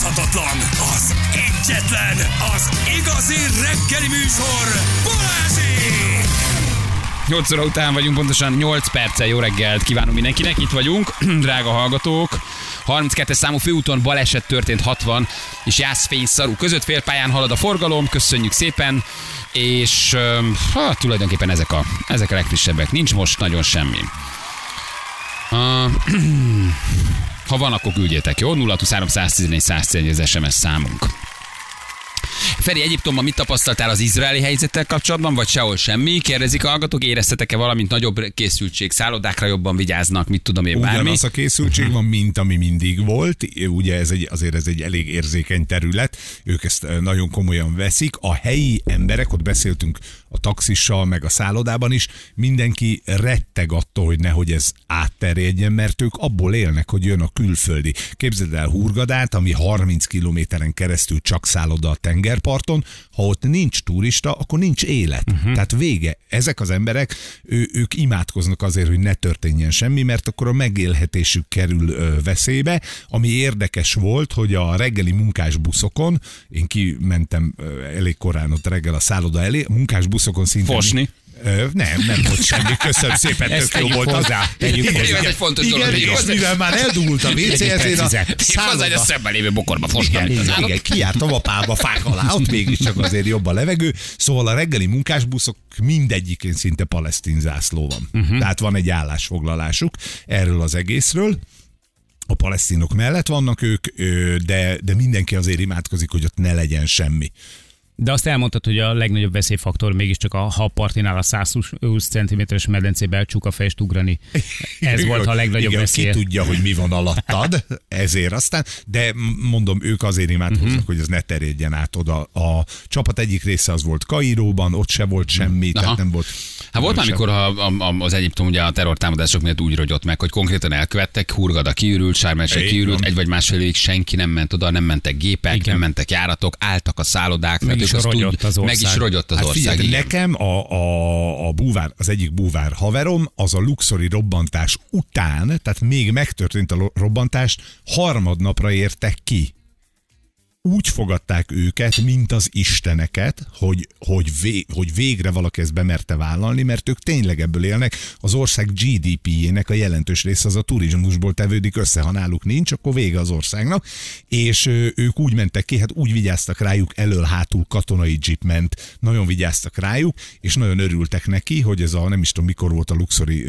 utánozhatatlan, az egyetlen, az igazi reggeli műsor, Balázsék! 8 óra után vagyunk, pontosan 8 perccel jó reggelt kívánunk mindenkinek. Itt vagyunk, drága hallgatók. 32-es számú főúton baleset történt 60 és Jászfény szarú között félpályán halad a forgalom, köszönjük szépen, és ha, tulajdonképpen ezek a, ezek a legfrissebbek. Nincs most nagyon semmi. Uh, ha van, akkor küldjétek, jó? 0 114 111 az SMS számunk. Feri, Egyiptomban mit tapasztaltál az izraeli helyzettel kapcsolatban, vagy sehol semmi? Kérdezik a hallgatók, éreztetek-e valamint nagyobb készültség, szállodákra jobban vigyáznak, mit tudom én, bármi? Ugyanaz a készültség van, mint ami mindig volt. Ugye ez egy, azért ez egy elég érzékeny terület, ők ezt nagyon komolyan veszik. A helyi emberek, ott beszéltünk a taxissal, meg a szállodában is, mindenki retteg attól, hogy nehogy ez átterjedjen, mert ők abból élnek, hogy jön a külföldi. Képzeld el Hurgadát, ami 30 kilométeren keresztül csak szálloda a tengerparton, ha ott nincs turista, akkor nincs élet. Uh-huh. Tehát vége. Ezek az emberek, ő, ők imádkoznak azért, hogy ne történjen semmi, mert akkor a megélhetésük kerül ö, veszélybe. Ami érdekes volt, hogy a reggeli munkásbuszokon, én kimentem ö, elég korán ott reggel a szálloda elé, a munkásbuszokon szinte... Fosni? Ö, nem, nem volt semmi. Köszönöm szépen, Ezt tök jó volt. az. hozzá, tegyük Igen, hozzá. Ez egy fontos igen, dolog, és igaz? mivel már eldugult a WC, ezért a hogy a szemben lévő bokorba fostam, igen, állat. igen, kijártam a pálba fák alá, ott mégiscsak azért jobb a levegő. Szóval a reggeli munkásbuszok mindegyikén szinte palesztin zászló van. Uh-huh. Tehát van egy állásfoglalásuk erről az egészről. A palesztinok mellett vannak ők, de, de mindenki azért imádkozik, hogy ott ne legyen semmi. De azt elmondtad, hogy a legnagyobb veszélyfaktor mégiscsak a ha a partinál a 120 cm-es medencébe elcsúk fejest ugrani. Ez volt a legnagyobb Igen, veszély. Ki tudja, hogy mi van alattad, ezért aztán, de mondom, ők azért imádkoznak, uh-huh. hogy ez ne terjedjen át oda. A csapat egyik része az volt Kairóban, ott se volt semmi. Aha. tehát nem volt. Hát volt amikor a, a, az Egyiptom ugye a terrortámadások miatt úgy rogyott meg, hogy konkrétan elkövettek, Hurgada kiürült, Sármese Így kiürült, egy vagy másfél évig senki nem ment oda, nem mentek gépek, Igen. nem mentek járatok, álltak a szállodák, Meg tehát is rogyott az meg is ország. rogyott az Hát ország. figyelj, nekem a, a, a búvár, az egyik búvár haverom, az a luxori robbantás után, tehát még megtörtént a robbantás, harmadnapra értek ki. Úgy fogadták őket, mint az isteneket, hogy, hogy, vé, hogy végre valaki ezt bemerte vállalni, mert ők tényleg ebből élnek. Az ország GDP-jének a jelentős része az a turizmusból tevődik össze, ha náluk nincs, akkor vége az országnak. És ők úgy mentek ki, hát úgy vigyáztak rájuk, elől-hátul katonai jeep ment, nagyon vigyáztak rájuk, és nagyon örültek neki, hogy ez a, nem is tudom mikor volt a luxori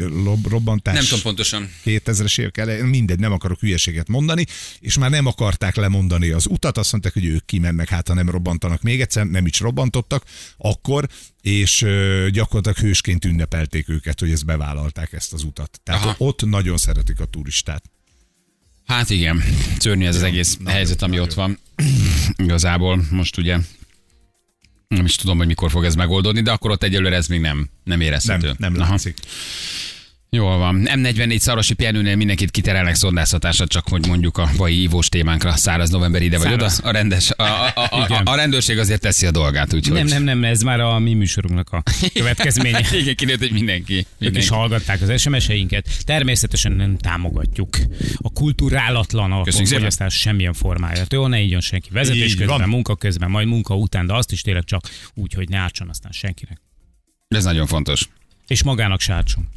robbantás. Nem tudom pontosan. 2000-es évek elején, mindegy, nem akarok hülyeséget mondani, és már nem akarták lemondani az utat, azt mondták, hogy ők kimennek, hát ha nem robbantanak még egyszer, nem is robbantottak akkor, és gyakorlatilag hősként ünnepelték őket, hogy ezt bevállalták ezt az utat. Tehát Aha. ott nagyon szeretik a turistát. Hát igen, szörnyű ez az egész helyzet, ami ott van. Igazából most ugye nem is tudom, hogy mikor fog ez megoldódni, de akkor ott egyelőre ez még nem, nem érezhető. Nem, nem Aha. Jól van. M44 szarosi pihenőnél mindenkit kiterelnek szondáztatásra, csak hogy mondjuk a vai ívós témánkra száraz november ide vagy oda. Száraz. A, rendes, a, a, a, a, a, rendőrség azért teszi a dolgát, úgyhogy. Nem, nem, nem, ez már a mi műsorunknak a következménye. Igen, kinőtt, hogy mindenki. Ők is mindenki. hallgatták az SMS-einket. Természetesen nem támogatjuk a kulturálatlan alkoholfogyasztás semmilyen formáját. Jó, ne igyon senki. Vezetés közben, van. munka közben, majd munka után, de azt is tényleg csak úgy, hogy ne átson aztán senkinek. Ez nagyon fontos. És magának átson.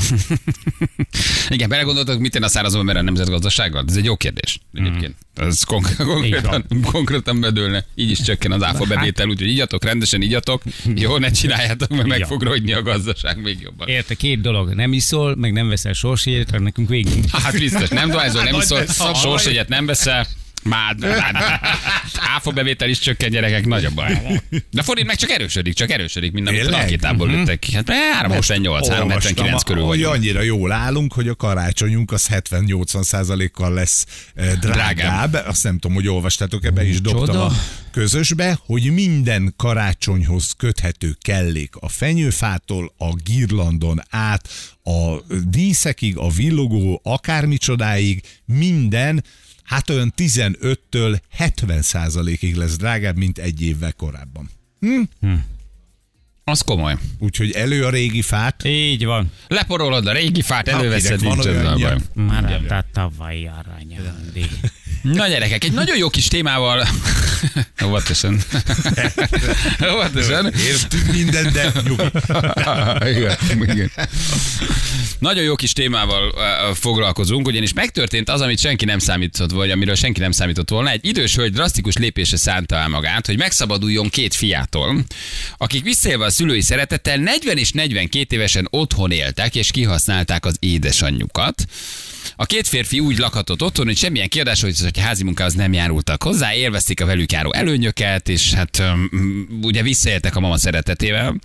Igen, belegondoltak, mit tenni a száraz november a nemzetgazdasággal? Ez egy jó kérdés egyébként. Ez konk- konkrétan, konkrétan bedőlne. Így is csökken az áfa bevétel, úgyhogy igyatok, rendesen igyatok. Jó, ne csináljátok, mert meg fog rogyni a gazdaság még jobban. Érte, két dolog. Nem iszol, meg nem veszel sorsjegyet, nekünk végünk. Hát biztos, nem dohányzol, nem Nagy iszol, beszarj. sorsegyet nem veszel. Már, áfa bevétel is csökken, gyerekek, nagy a baj. De forint meg csak erősödik, csak erősödik, mint amit a rakétából lőttek ki. Hát 378, 379 körül vagyunk. annyira jól állunk, hogy a karácsonyunk az 70-80 százalékkal lesz eh, drágább. Azt nem tudom, hogy olvastátok, ebbe is dobtam a közösbe, hogy minden karácsonyhoz köthető kellék a fenyőfától, a girlandon át, a díszekig, a villogó, akármicsodáig, minden hát olyan 15-től 70 százalékig lesz drágább, mint egy évvel korábban. Az komoly. Úgyhogy elő a régi fát, Így van. Leporolod a régi fát, előveszed, van nincs ezzel baj. Már a tavalyi arany. Na gyerekek, egy nagyon jó kis témával... Óvatosan. Óvatosan. Értünk minden, de igen, igen. Nagyon jó kis témával foglalkozunk, ugyanis megtörtént az, amit senki nem számított, vagy amiről senki nem számított volna. Egy idős hölgy drasztikus lépésre szánta el magát, hogy megszabaduljon két fiától, akik visszaélve a szülői szeretettel 40 és 42 évesen otthon éltek, és kihasználták az édesanyjukat. A két férfi úgy lakhatott otthon, hogy semmilyen kiadás, hogy, hogy házi munkához nem járultak hozzá, élvezték a velük járó előnyöket, és hát um, ugye visszaéltek a mama szeretetével.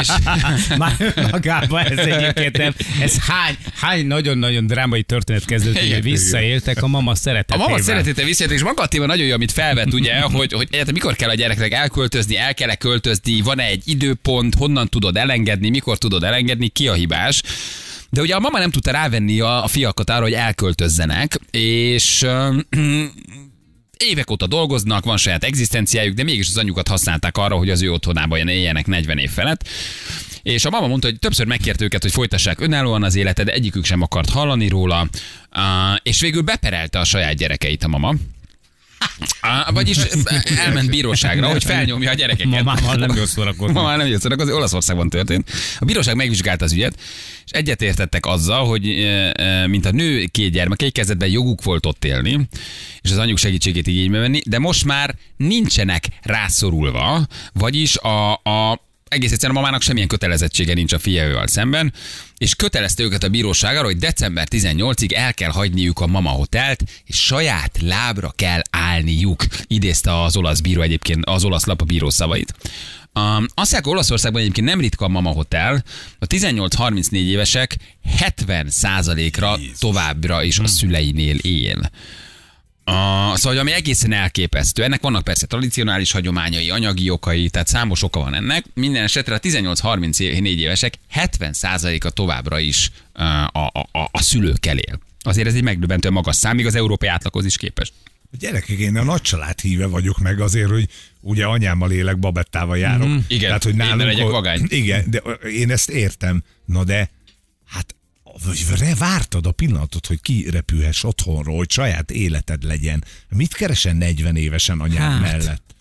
és Már magában ez egyébként nem. Ez hány, hány nagyon-nagyon drámai történet kezdődött, hogy visszaéltek a mama a szeretetével. mama szeretete visszaéltek, és maga a téma nagyon jó, amit felvet, ugye, hogy, hogy egyáltalán mikor kell a gyereknek elköltözni, el kell-e költözni, van-e egy időpont, honnan tudod elengedni, mikor tudod elengedni, ki a hibás. De ugye a mama nem tudta rávenni a, a fiakat arra, hogy elköltözzenek, és évek óta dolgoznak, van saját egzisztenciájuk, de mégis az anyukat használták arra, hogy az ő otthonában éljenek 40 év felett. És a mama mondta, hogy többször megkért őket, hogy folytassák önállóan az életet, de egyikük sem akart hallani róla, és végül beperelte a saját gyerekeit a mama. Á, vagyis elment bíróságra, hogy felnyomja a gyerekeket. Mamával nem jól szórakozni. Ma már nem jött szórakozni, Olaszországban történt. A bíróság megvizsgálta az ügyet, és egyetértettek azzal, hogy e, e, mint a nő két gyermekei kezdetben joguk volt ott élni, és az anyjuk segítségét igénybe venni, de most már nincsenek rászorulva, vagyis a, a egész egyszerűen a mamának semmilyen kötelezettsége nincs a fiával szemben, és kötelezte őket a bíróság arra, hogy december 18-ig el kell hagyniuk a mama hotelt, és saját lábra kell állniuk. Idézte az olasz bíró egyébként, az olasz lap a bíró szavait. Um, azt mondják, Olaszországban egyébként nem ritka a mama hotel, a 18-34 évesek 70%-ra továbbra is a szüleinél él. A, szóval, ami egészen elképesztő. Ennek vannak persze tradicionális hagyományai, anyagi okai, tehát számos oka van ennek. Minden esetre a 18-34 évesek 70%-a továbbra is a, a, a, a szülőkkel él. Azért ez egy megdöbbentő magas szám, még az európai átlaghoz is képest. Gyerekek, én a nagy család híve vagyok meg azért, hogy ugye anyámmal élek, babettával járok. Mm, Igen, Tehát, hogy én nálunk, legyek a- vagány. Igen, de én ezt értem. Na de, hát re- vártad a pillanatot, hogy kirepülhess otthonról, hogy saját életed legyen. Mit keresen 40 évesen anyád Hát. mellett?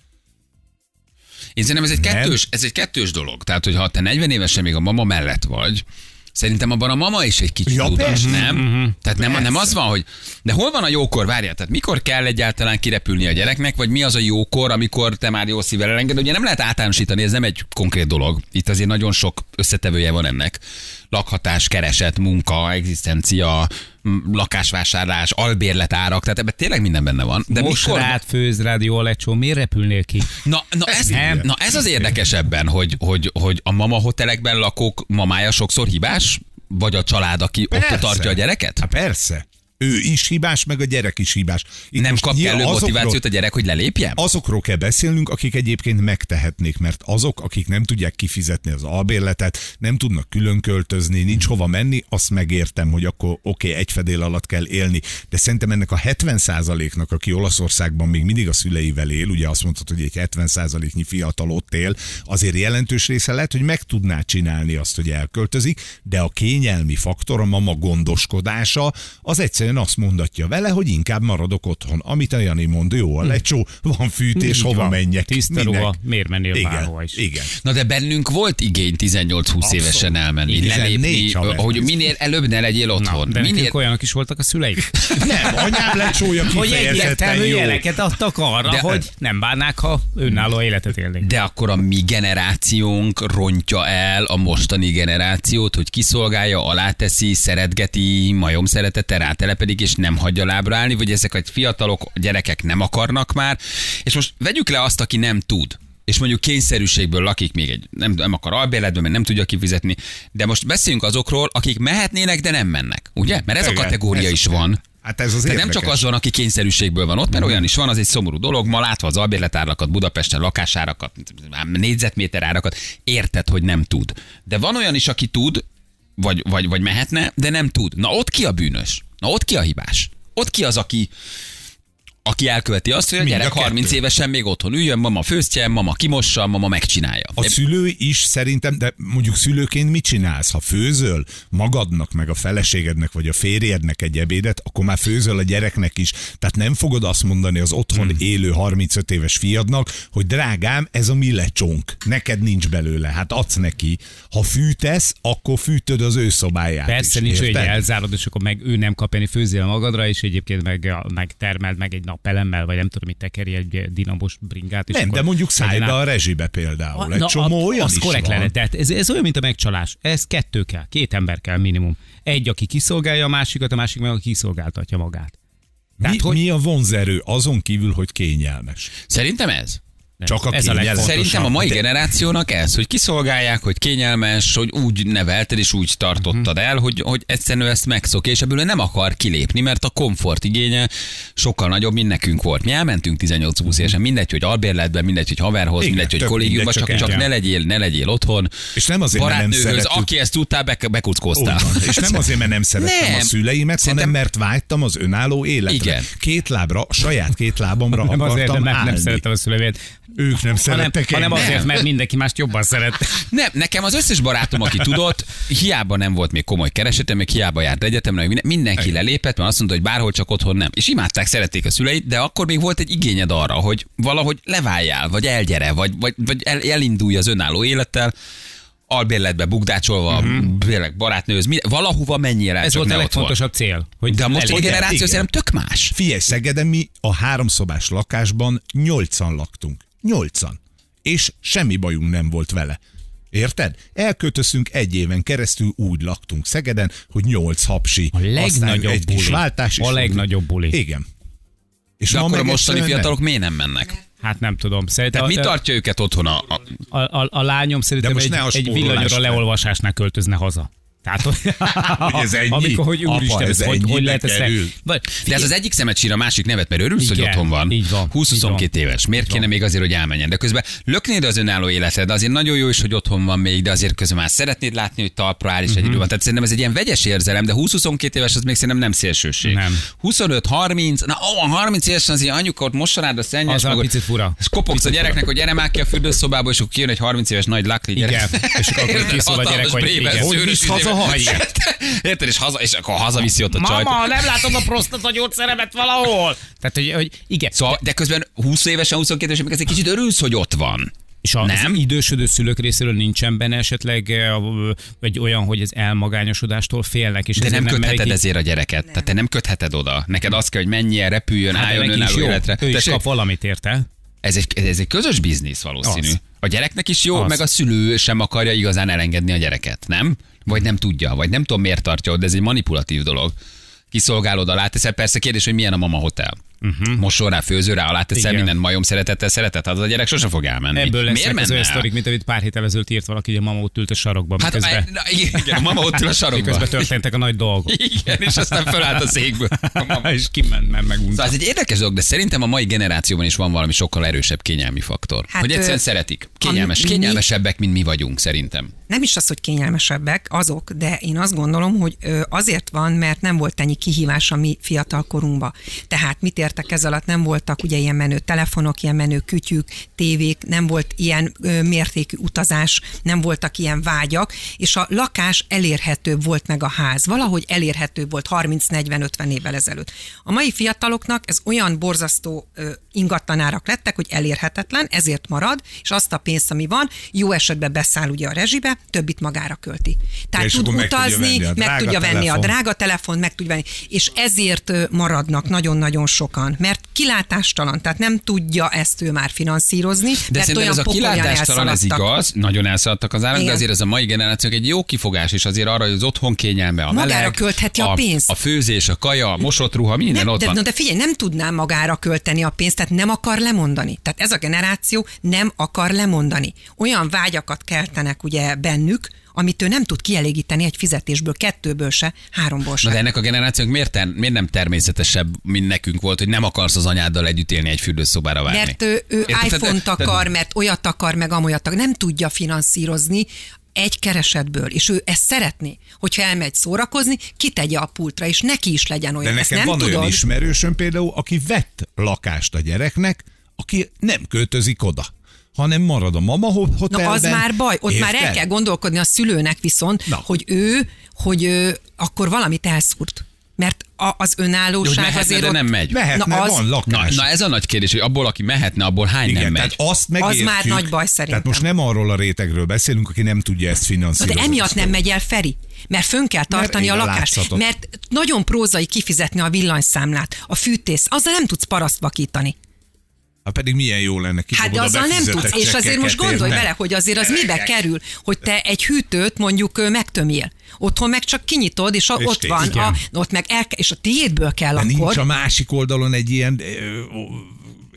Én szerintem ez egy, Nem. kettős, ez egy kettős dolog. Tehát, hogy ha te 40 évesen még a mama mellett vagy, Szerintem abban a mama is egy kicsit Ja, persze. nem? Tehát nem, nem az van, hogy de hol van a jókor, várjál, tehát mikor kell egyáltalán kirepülni a gyereknek, vagy mi az a jókor, amikor te már jó szívvel elengeded, ugye nem lehet általánosítani, ez nem egy konkrét dolog. Itt azért nagyon sok összetevője van ennek. Lakhatás, kereset, munka, egzisztencia, lakásvásárlás, albérletárak, tehát ebben tényleg minden benne van. De Most mikor, rád főz rádió alecsó, miért repülnél ki? Na, na, ez, Nem. na ez az érdekesebben, hogy, hogy, hogy a mama hotelekben lakók mamája sokszor hibás, vagy a család, aki Persze. ott tartja a gyereket? Hát persze. Ő is hibás, meg a gyerek is hibás. Itt Nem kap nyilván kellő azokról- motivációt a gyerek, hogy lelépjen? azokról kell beszélnünk, akik egyébként megtehetnék, mert azok, akik nem tudják kifizetni az albérletet, nem tudnak külön költözni, nincs hova menni, azt megértem, hogy akkor oké, okay, egy fedél alatt kell élni. De szerintem ennek a 70%-nak, aki Olaszországban még mindig a szüleivel él, ugye azt mondtad, hogy egy 70%-nyi fiatal ott él, azért jelentős része lehet, hogy meg tudná csinálni azt, hogy elköltözik, de a kényelmi faktor, a mama gondoskodása, az egyszerűen azt mondatja vele, hogy inkább maradok otthon. Amit a Jani mond, jó, a lecsó, van fűtés, Így hova van. menjek. Tiszta ruha, miért mennél igen, bárhova is? Igen. Na de bennünk volt igény 18-20 Abszolút. évesen elmenni, 14 lelépni, hogy minél előbb ne legyél otthon. Na, de minél... olyanok is voltak a szüleik. Nem, anyám lecsója hogy egyértelmű jó. jeleket adtak arra, De- hogy nem bánnák, ha önálló életet élnék. De akkor a mi generációnk rontja el a mostani generációt, hogy kiszolgálja, aláteszi, szeretgeti, majom szeretete rátelepedik, és nem hagyja lábra állni, vagy ezek a fiatalok, a gyerekek nem akarnak már. És most vegyük le azt, aki nem tud és mondjuk kényszerűségből lakik még egy, nem, nem akar albérletben, mert nem tudja kifizetni, de most beszéljünk azokról, akik mehetnének, de nem mennek, ugye? Mert ez a Igen, kategória ez- is van. Hát ez az Tehát nem csak az van, aki kényszerűségből van ott, mert olyan is van, az egy szomorú dolog. Ma látva az albérletárlakat, Budapesten lakásárakat, négyzetméter árakat, érted, hogy nem tud. De van olyan is, aki tud, vagy, vagy, vagy mehetne, de nem tud. Na ott ki a bűnös? Na ott ki a hibás? Ott ki az, aki Aki elköveti azt, hogy a Mind a gyerek kettő. 30 évesen még otthon üljön, mama főztje, mama kimossa, mama megcsinálja. A szülő is szerintem, de mondjuk szülőként mit csinálsz? Ha főzöl magadnak, meg a feleségednek, vagy a férjednek egy ebédet, akkor már főzöl a gyereknek is. Tehát nem fogod azt mondani az otthon Hmm. élő 35 éves fiadnak, hogy drágám, ez a mi lecsónk. Neked nincs belőle. Hát adsz neki. Ha fűtesz, akkor fűtöd az ő szobáját Persze is, nincs, hogy érted? elzárod, és akkor meg ő nem kap enni, főzél magadra, és egyébként meg, meg termeld meg egy napelemmel, vagy nem tudom, mit tekeri egy dinamos bringát. És Nem, akkor de mondjuk szállj a rezsibe például. Egy Na, csomó a- olyan az is korrekt van. lenne. Tehát ez, ez olyan, mint a megcsalás. Ez kettő kell. Két ember kell minimum. Egy, aki kiszolgálja a másikat, a másik meg, aki kiszolgáltatja magát. Mi, Tehát, hogy- mi a vonzerő azon kívül, hogy kényelmes? Szerintem ez. Csak a ez a legfontosabb. Szerintem a mai De- generációnak ez, hogy kiszolgálják, hogy kényelmes, hogy úgy nevelted és úgy tartottad el, hogy, hogy egyszerűen ő ezt megszokja, és ebből ő nem akar kilépni, mert a komfort igénye sokkal nagyobb, mint nekünk volt. Mi elmentünk 18-20 évesen, mindegy, hogy albérletben, mindegy, hogy haverhoz, Igen, mindegy, hogy kollégiumban, csak, csak ne legyél, ne legyél otthon. És nem azért, mert nem szeretünk. aki ezt tudtál, be, bekuckóztál. És nem azért, mert nem szerettem Nem. a szüleimet, Szerintem- hanem mert vágytam az önálló életre. Igen. Két lábra, saját két lábamra Nem akartam azért, mert állni. nem szeretem a szüleimét, Ők nem hanem, szerettek hanem engem. azért, mert mindenki mást jobban szeret. Nem, nekem az összes barátom, aki tudott, hiába nem volt még komoly keresetem, még hiába járt egyetemre, minden- mindenki lelépett, mert azt mondta, hogy bárhol csak otthon nem. És imádták, szerették a szüleit, de akkor még volt egy igényed arra, hogy valahogy leváljál, vagy elgyere, vagy, vagy, vagy el, elindulj az önálló élettel, albérletbe bugdácsolva, uh-huh. barátnőhöz, minden- valahova menjél el, Ez volt a legfontosabb cél. Hogy De a mostani generáció szerintem tök más. Figyelj, Szegeden mi a háromszobás lakásban nyolcan laktunk. Nyolcan. És semmi bajunk nem volt vele. Érted? Elköltözünk egy éven keresztül úgy laktunk Szegeden, hogy nyolc hapsi. A legnagyobb egy kis buli. váltás. A legnagyobb buli. Igen. És De akkor a mostani fiatalok nem. miért nem mennek? Hát nem tudom. Szerintem Tehát mi tartja őket otthon a, a a, a, lányom szerintem egy, egy villanyra leolvasásnál költözne haza. Tehát, hogy ez ennyi? Amikor, hogy úristen, ez ez hogy, hogy lehet ezt? Vagy, De ez az egyik szemet sír a másik nevet, mert örülsz, hogy Igen, otthon van. így van, 20-22 így van. éves. Miért kéne még azért, hogy elmenjen? De közben löknéd az önálló életed, de azért nagyon jó is, hogy otthon van még, de azért közben már szeretnéd látni, hogy talpra áll és Mhm. egyedül van. Tehát szerintem ez egy ilyen vegyes érzelem, de 20-22 éves az még szerintem nem szélsőség. Nem. 25-30, na ó, 30 évesen azért anyuka ott mosanád a szennyes, Az ott- picit fura. És kopogsz a gyereknek, hogy gyere már ki a fürdőszobába, és akkor kijön egy 30 éves nagy lakli gyerek. Igen. És akkor kiszól a gyerek, hogy brével, igen. szőrös Hogy visz izével. haza, ha? Igen. Érted? És, haza, és akkor hazaviszi ott a csajt. Mama, nem látod a prostata gyógyszeremet valahol? Tehát, hogy, hogy igen. Szóval, de közben 20 évesen, 22 évesen még egy kicsit örülsz, hogy ott van. És a, Nem? az idősödő szülők részéről nincsen benne esetleg eh, vagy olyan, hogy ez elmagányosodástól félnek. És De nem kötheted merik- ezért a gyereket. Tehát te nem kötheted oda. Neked az kell, hogy menjél, repüljön, Hát, álljon önálló jó. életre. Ő is Tessék, kap valamit érte. ez, egy, ez egy közös biznisz valószínű. Az. A gyereknek is jó, Az. meg a szülő sem akarja igazán elengedni a gyereket, nem? Vagy nem tudja, vagy nem tudom miért tartja ott, de ez egy manipulatív dolog. Kiszolgálod alá teszel, persze kérdés, hogy milyen a mama hotel. Uh-huh. Mosol rá, főző rá, alá teszel, Mhm. Igen. minden majom szeretettel szeretet, az a gyerek sose fog elmenni. Ebből Miért lesznek az olyan sztorik, mint amit pár héttel ezelőtt írt valaki, hogy a mama ott ült a sarokban, Hát miközben, na, igen, a mama ott ül a sarokban. miközben történtek a nagy dolgok. Igen, és aztán fölállt a székből. A mama. és kiment, mert megunta. Szóval ez egy érdekes dolog, de szerintem a mai generációban is van valami sokkal erősebb kényelmi faktor. Hát, hogy egyszerűen ö, szeretik. Kényelmes, mi- kényelmesebbek, mint mi vagyunk, szerintem. nem is az, hogy kényelmesebbek azok, de én azt gondolom, hogy azért van, mert nem volt ennyi kihívás a mi fiatal korunkba. Tehát mit értek ez alatt? Nem voltak ugye ilyen menő telefonok, ilyen menő kütyük, tévék, nem volt ilyen ö, mértékű utazás, nem voltak ilyen vágyak, és a lakás elérhetőbb volt meg a ház. Valahogy elérhetőbb volt 30-40-50 évvel ezelőtt. A mai fiataloknak ez olyan borzasztó ö, ingatlanárak lettek, hogy elérhetetlen, ezért marad, és azt a pénzt, ami van, jó esetben beszáll ugye a rezsibe, többit magára költi. Tehát És tud akkor meg tudja utazni, venni a meg drága tudja venni a drága telefon, meg tudja venni, és ezért maradnak nagyon-nagyon sokan, mert kilátástalan, tehát nem tudja ezt ő már finanszírozni, De mert olyan ez a kilátástalan, ez igaz, nagyon elszaladtak az árak, de azért ez a mai generációk egy jó kifogás, és azért arra, hogy az otthon kényelme, a Magára meleg, költheti a pénzt. A főzés, a kaja, a mosott ruha, minden Nem, ott de, van. no, de figyelj, nem tudná magára költeni a pénzt, tehát nem akar lemondani. Tehát ez a generáció nem akar lemondani. Olyan vágyakat keltenek ugye bennük, amit ő nem tud kielégíteni egy fizetésből, kettőből se, háromból se. Na de ennek a generációnak miért, ter- miért nem természetesebb, mint nekünk volt, hogy nem akarsz az anyáddal együtt élni egy fürdőszobára várni? Mert ő, ő iPhone-t akar, mert olyat akar, meg amolyat akar. Nem tudja finanszírozni egy keresetből, és ő ezt szeretné, hogyha elmegy szórakozni, kitegye a pultra, és neki is legyen olyan. De Ezt nekem nem van tudod. olyan ismerősöm például, aki vett lakást a gyereknek, aki nem költözik oda hanem marad a mama ho- hotelben. Na az már baj, ott már el Érted? kell gondolkodni a szülőnek viszont, Na. hogy ő, hogy ő akkor valamit elszúrt. Mert a, az Hogy önállóság mehetne, azért de ott, nem megy. Mehetne, Na az- van Na, lakás. na, ez a nagy kérdés, hogy abból, aki mehetne, abból hány Igen, nem tehát megy. azt megértjük. már nagy baj Tehát szerintem. most nem arról a rétegről beszélünk, aki nem tudja ezt Na finanszírozni. de emiatt nem megy el Feri, mert fönn kell tartani Mert a lakást. látszatot. Mert nagyon prózai kifizetni a villanyszámlát, a fűtész, azzal nem tudsz paraszt vakítani. Hát pedig milyen jó lenne. Hát kidobod de a azzal nem tudsz, és azért most gondolj bele, hogy azért az mibe kerül, hogy te egy hűtőt mondjuk megtömjél. Otthon meg csak kinyitod, és, a, És ott van, Igen. a, ott meg el, és a tiédből kell De akkor. nincs a másik oldalon egy ilyen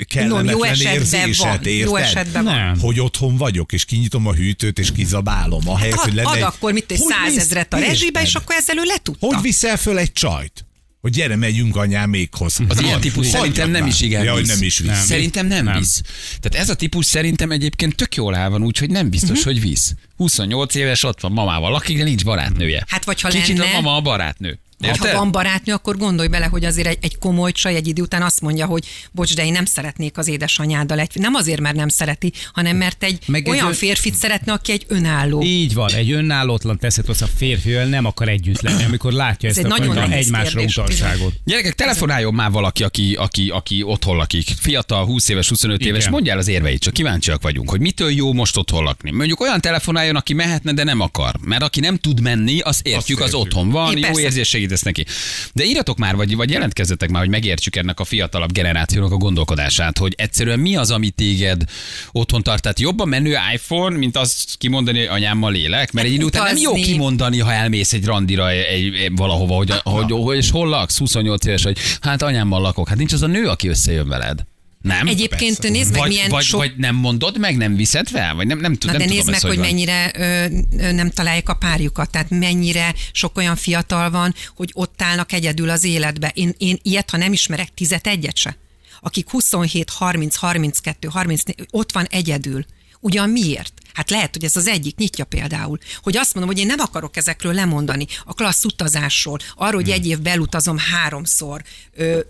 kellemetlen jó esetben érzésed, van, érted? jó esetben van. Hogy otthon vagyok, és kinyitom a hűtőt, és kizabálom. Ahelyett, hogy Ad, lenne ad egy... akkor mit, egy Hogy százezret a rezsibe, és akkor ezzel ő letudta. Hogy viszel föl egy csajt? Hogy gyere, megyünk anyámékhoz. Az ilyen típus szerintem nem is igen Ja, hogy nem is visz. Nem. Szerintem nem, Nem. visz. Tehát ez a típus szerintem egyébként tök jól el van, úgyhogy nem biztos, Mhm. hogy visz. 28 éves, ott van mamával lakik, de nincs barátnője. Hát, vagy ha Kicsit lenne- a mama a barátnő. Hát, Érted? ha van barátnő, akkor gondolj bele, hogy azért egy, egy komoly csaj egy idő után azt mondja, hogy bocs, de én nem szeretnék az édesanyáddal egy. Nem azért, mert nem szereti, hanem mert egy Meg egy olyan ö- férfit szeretne, aki egy önálló. Így van, egy önállótlan teszed az a férfivel nem akar együtt lenni, amikor látja Ez ezt egy a nagyon nehéz egymásra kérdés, utalságot. Gyerekek, telefonáljon már valaki, aki, aki, aki otthon lakik. Fiatal, 20 éves, 25 Igen. éves, mondja el az érveit, csak kíváncsiak vagyunk, hogy mitől jó most otthon lakni. Mondjuk olyan telefonáljon, aki mehetne, de nem akar. Mert aki nem tud menni, azt értjük, az értjük. otthon van, É, jó érzés segítesz neki. De írjatok már, vagy, vagy jelentkezzetek már, hogy megértsük ennek a fiatalabb generációnak a gondolkodását, hogy egyszerűen mi az, ami téged otthon tart. Tehát jobb a menő iPhone, mint azt kimondani, hogy anyámmal lélek, mert egy idő után nem jó kimondani, ha elmész egy randira egy, egy, valahova, hogy, hogy, hogy, és hol laksz, 28 éves, hogy hát anyámmal lakok. Hát nincs az a nő, aki összejön veled. Nem? Egyébként Persze. nézd meg, vagy, milyen vagy, sok... vagy nem mondod meg, nem viszed fel? Vagy nem, nem, tud- Na nem de tudom nézd meg, ezt, hogy van. mennyire ö, ö, nem találják a párjukat, tehát mennyire sok olyan fiatal van, hogy ott állnak egyedül az életbe. Én, én ilyet, ha nem ismerek, tizet egyet se. Akik 27, 30, 32, 34, ott van egyedül. Ugyan miért? Hát lehet, hogy ez az egyik nyitja például. Hogy azt mondom, hogy én nem akarok ezekről lemondani. A klassz utazásról, arról, hogy egy év belutazom háromszor, ö,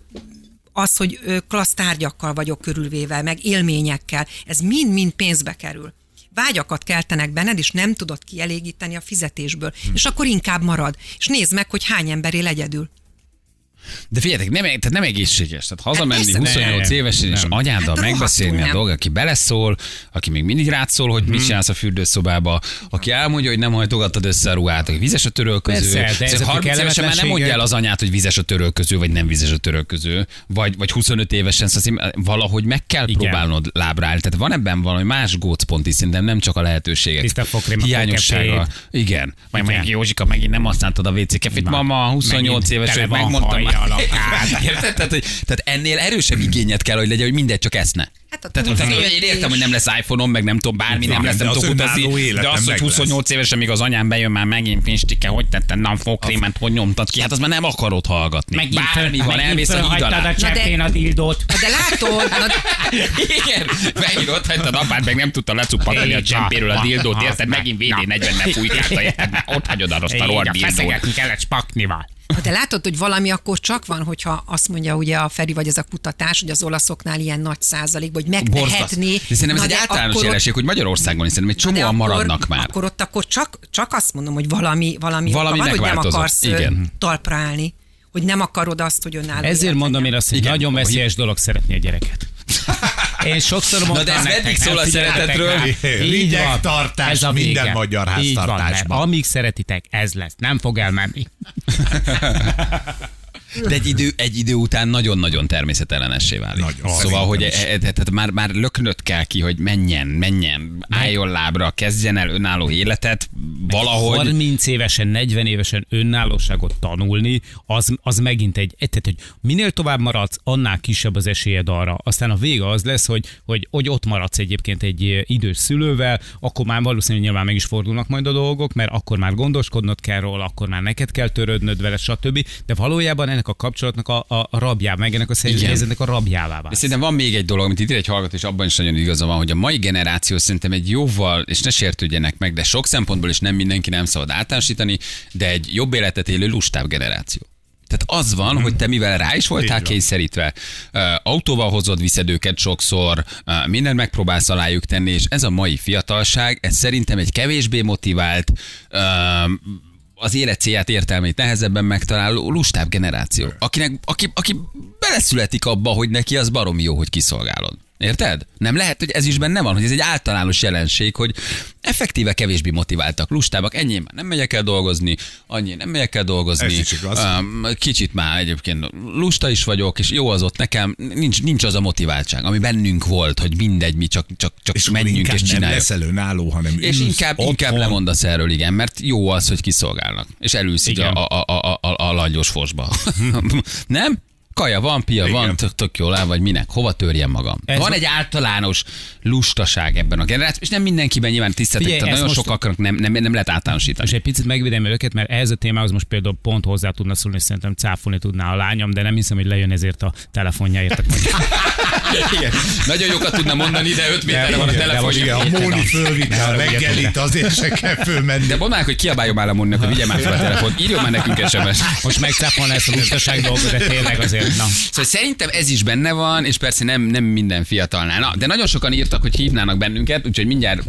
az, hogy klassz tárgyakkal vagyok körülvéve, meg élményekkel, ez mind-mind pénzbe kerül. Vágyakat keltenek benned, és nem tudod kielégíteni a fizetésből. Hm. És akkor inkább marad. És nézd meg, hogy hány ember él egyedül. De figyeljetek, nem, tehát nem egészséges. Tehát hazamenni persze. 28 Nem, évesen, és nem. anyáddal Hát megbeszélni a dolgot, aki beleszól, aki még mindig rád szól, hogy mit csinálsz a fürdőszobába, aki elmondja, hogy nem hajtogattad össze a ruhát, hogy vizes a törölköző. Persze, de Szóval ezek a 30 évesen már nem mondja el az anyát, hogy vizes a törölköző, vagy nem vizes a törölköző, vagy, vagy 25 évesen, szóval valahogy meg kell Igen. próbálnod lábra állni. Tehát van ebben valami más gócpont is, szerintem nem csak a lehetőségek. Tiszta fogkrém, a hiányossága. Igen. Vagy Igen. meg Józsika, megint nem használtad a WC kefét. Mama, 28 Megint éves, tele hogy van megmondtam. A kád. Érted? Tehát, hogy, tehát ennél erősebb igényet kell, hogy legyen, hogy mindegy csak eszne. Hát a tehát, tehát túlélés. én értem, hogy nem lesz iPhone-om, meg nem tudom, bármi nem Igen, lesz, nem az tudok utazni. De az, hogy meg lesz. 28 évesen, még az anyám bejön már megint pincstike, hogy tetted nem fogkrémet, hogy nyomtad ki, hát az már nem akarod hallgatni. Megint Bármi van, megint elmész a híd alá. a cseppén a dildót. De látod, na, Igen, megint ott hagytad apád, meg nem tudta lecuppantani a csempéről a dildót, Ha, érted? ha, Megint na. VD40-nel fújkálta, érted? Már Ott hagyod a rossz a rohadt dildót. feszegetni kellett spaknival. Na De látod, hogy valami akkor csak van, hogyha azt mondja ugye a Feri, vagy ez a kutatás, hogy az olaszoknál ilyen nagy százalék, Borzasztó. megtehetné. De szerintem ez Na egy általános jelenség, hogy Magyarországon is szerintem egy Na csomóan akkor- maradnak már. Akkor ott akkor csak, csak azt mondom, hogy valami, valami, Valami van, hogy nem akarsz Igen. Talpra állni. Hogy nem akarod azt, hogy önálló Ezért mondom én azt, hogy Igen. nagyon veszélyes dolog szeretni a gyereket. Én sokszor mondtam de ez nektek, meddig nem szól a figyeltek szeretetről? rá. Így Rigyek van. tartás Ez a minden vége. magyar Így van, háztartásban. amíg szeretitek, ez lesz. Nem fog elmenni. De egy idő, egy idő után nagyon-nagyon természetellenessé válik. Nagyon. Szóval, hogy e- e- tehát már, már löknöt kell ki, hogy menjen, menjen, álljon lábra, kezdjen el önálló életet, valahogy. 30 évesen, 40 évesen önállóságot tanulni, az, az megint egy, egy- tehát, hogy minél tovább maradsz, annál kisebb az esélyed arra. Aztán a vége az lesz, hogy, hogy, hogy ott maradsz egyébként egy eh, idős szülővel, akkor már valószínűleg nyilván meg is fordulnak majd a dolgok, mert akkor már gondoskodnod kell róla, akkor már neked kell törődnöd vele, stb. De valójában ennek ennek a kapcsolatnak a, a, a rabjá, meg ennek a helyzetnek a rabjává válsz. szerintem van még egy dolog, amit itt ír egy hallgató, és abban is nagyon igaza van, hogy a mai generáció szerintem egy jóval, és ne sértődjenek meg, de sok szempontból is nem mindenki nem szabad általánosítani, de egy jobb életet élő lustább generáció. Tehát az van, hogy te mivel rá is voltál Így kényszerítve, ö, autóval hozod, viszed őket sokszor, ö, mindent megpróbálsz alájuk tenni, és ez a mai fiatalság, ez szerintem egy kevésbé motivált, ö, az élet célját, értelmét nehezebben megtaláló lustább generáció, akinek, aki, aki beleszületik abba, hogy neki az baromi jó, hogy kiszolgálod. Érted? Nem lehet, hogy ez is benne van, hogy ez egy általános jelenség, hogy effektíve kevésbé motiváltak, lustábbak, ennyi már nem megyek el dolgozni, annyi nem megyek el dolgozni. Ez igaz. Kicsit már egyébként lusta is vagyok, és jó az ott nekem, nincs, nincs az a motiváltság, ami bennünk volt, hogy mindegy, mi csak, csak, csak És menjünk és nem csináljuk. leszel önálló, hanem És ülsz inkább, otthon. inkább lemondasz erről, igen, mert jó az, hogy kiszolgálnak. És így a, a, a, a, a, a langyos fosba. nem? Kaja van, pia Igen. van, tök, tök jól áll, vagy minek? Hova törjem magam? Ez van egy általános lustaság ebben a generációban, és nem mindenkiben nyilván ezt nagyon most- sokaknak nem, nem, nem lehet általánosítani. És egy picit megvédem őket, mert ehhez a témához most például pont hozzá tudna szólni, szerintem cáfolni tudná a lányom, de nem hiszem, hogy lejön ezért a telefonjáért. Igen. Nagyon jókat tudna mondani, de 5 méterre van a telefon. Igen, a Móni fölvitte a reggelit, azért se kell fölmenni. De mondd hogy kiabáljon már a Móninak, hogy vigye már fel a telefon. Írjon már nekünk SMS. Most megcáfolna ezt a lustaság dolgot, de tényleg azért, na. Szóval szerintem ez is benne van, és persze nem, nem minden fiatalnál. Na, de nagyon sokan írtak, hogy hívnának bennünket, úgyhogy mindjárt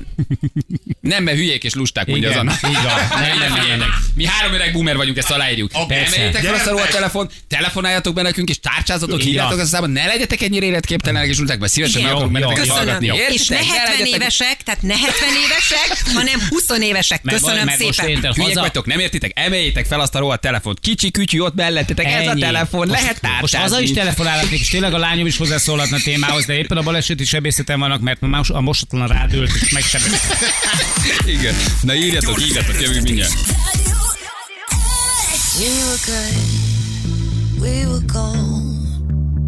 nem, mert hülyék és lusták, mondja az Anna. így van. Nem, nem, nem, nem. Mi három öreg boomer vagyunk, ezt aláírjuk. Emeljétek fel azt a telefon, telefonáljatok be nekünk, és tárcsázatok, hívjátok az ne legyetek ennyire életképtelenek, és lusták, mert szívesen meg jó, benneteket hallgatni. És ne Értitek? 70 legyetek- évesek, tehát ne 70 évesek, hanem 20 évesek. Köszönöm szépen. haza- vagytok, nem értitek? Emeljétek fel azt a rohadt telefont. Kicsi kütyű ott mellettetek, ez a Ennyi. telefon, lehet Most haza is telefonálhatnék, és tényleg a lányom is hozzászólhatna a témához, de éppen a baleseti sebészeten vannak, mert most a mosatlan rádült, és megsebezte. Igen. Na írjatok, írjatok, jövünk mindjárt. We were good, we were gold.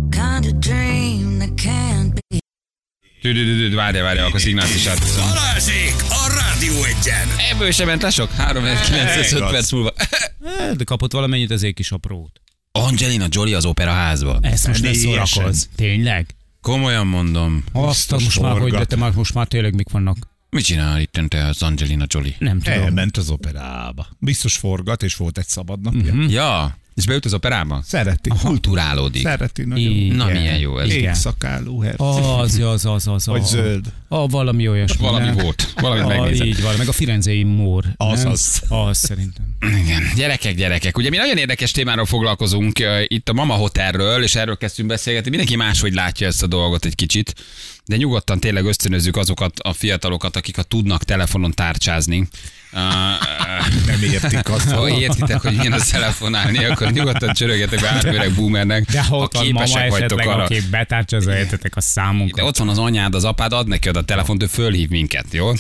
Kind of dream that can't be. Várjál, várjál, akkor szignált is átszom. Balázsék a Rádió egyen. Ebből sem ment le sok? 3905 Igaz. perc múlva. De kapott valamennyit az kis aprót. Angelina Jolie az opera házba. Ezt most ne szórakozz. Tényleg? Komolyan mondom. Azt a most már, hogy de te már, most már tényleg mik vannak? Mit csinál itt te az Angelina Jolie? Nem tudom. Elment az operába. Biztos forgat, és volt egy szabad napja. Mhm. Ja, és beült az operába? Szereti. Kulturálódik. Szereti nagyon. Igen. Na, milyen jó ez. Igen. szakálú her. Az, az, az, az. Vagy a- zöld. A, valami olyasmi. Valami nem? volt. Valamit a, megnézem. Így van, meg a firenzei mór. Az, nem? az. Az szerintem. Igen. Gyerekek, gyerekek. Ugye mi nagyon érdekes témáról foglalkozunk uh, itt a Mama Hotelről, és erről kezdtünk beszélgetni. Mindenki máshogy látja ezt a dolgot egy kicsit, de nyugodtan tényleg ösztönözzük azokat a fiatalokat, akik a tudnak telefonon tárcsázni. Nem értik azt. ha értitek, hogy milyen az telefonálni, akkor nyugodtan csörögjetek be három öreg boomernek, De ha ha képesek vagytok arra. aki betárcsa az a számunkat. De ott van az anyád, az apád, ad neki oda a telefont, ő fölhív minket, jó?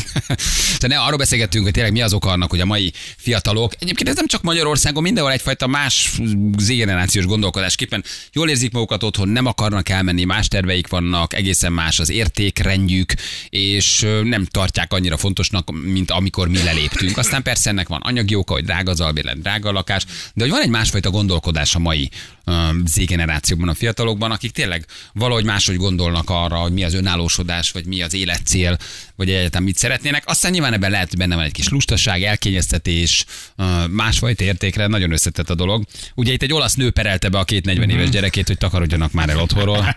De ne, arról beszélgettünk, hogy tényleg mi az oka annak, hogy a mai fiatalok, egyébként ez nem csak Magyarországon, mindenhol egyfajta más z-generációs gondolkodásképpen jól érzik magukat otthon, nem akarnak elmenni, más terveik vannak, egészen más az értékrendjük, és nem tartják annyira fontosnak, mint amikor mi leléptünk. Aztán persze ennek van anyagi oka, hogy drága az albérlet, drága a lakás, de hogy van egy másfajta gondolkodás a mai ö, Z-generációkban, a fiatalokban, akik tényleg valahogy máshogy gondolnak arra, hogy mi az önállósodás, vagy mi az életcél, vagy egyáltalán mit szeretnének. Aztán nyilván ebben lehet, hogy benne van egy kis lustaság, elkényeztetés, ö, másfajta értékre, nagyon összetett a dolog. Ugye itt egy olasz nő perelte be a két 40 éves gyerekét, hogy takarodjanak már el otthonról.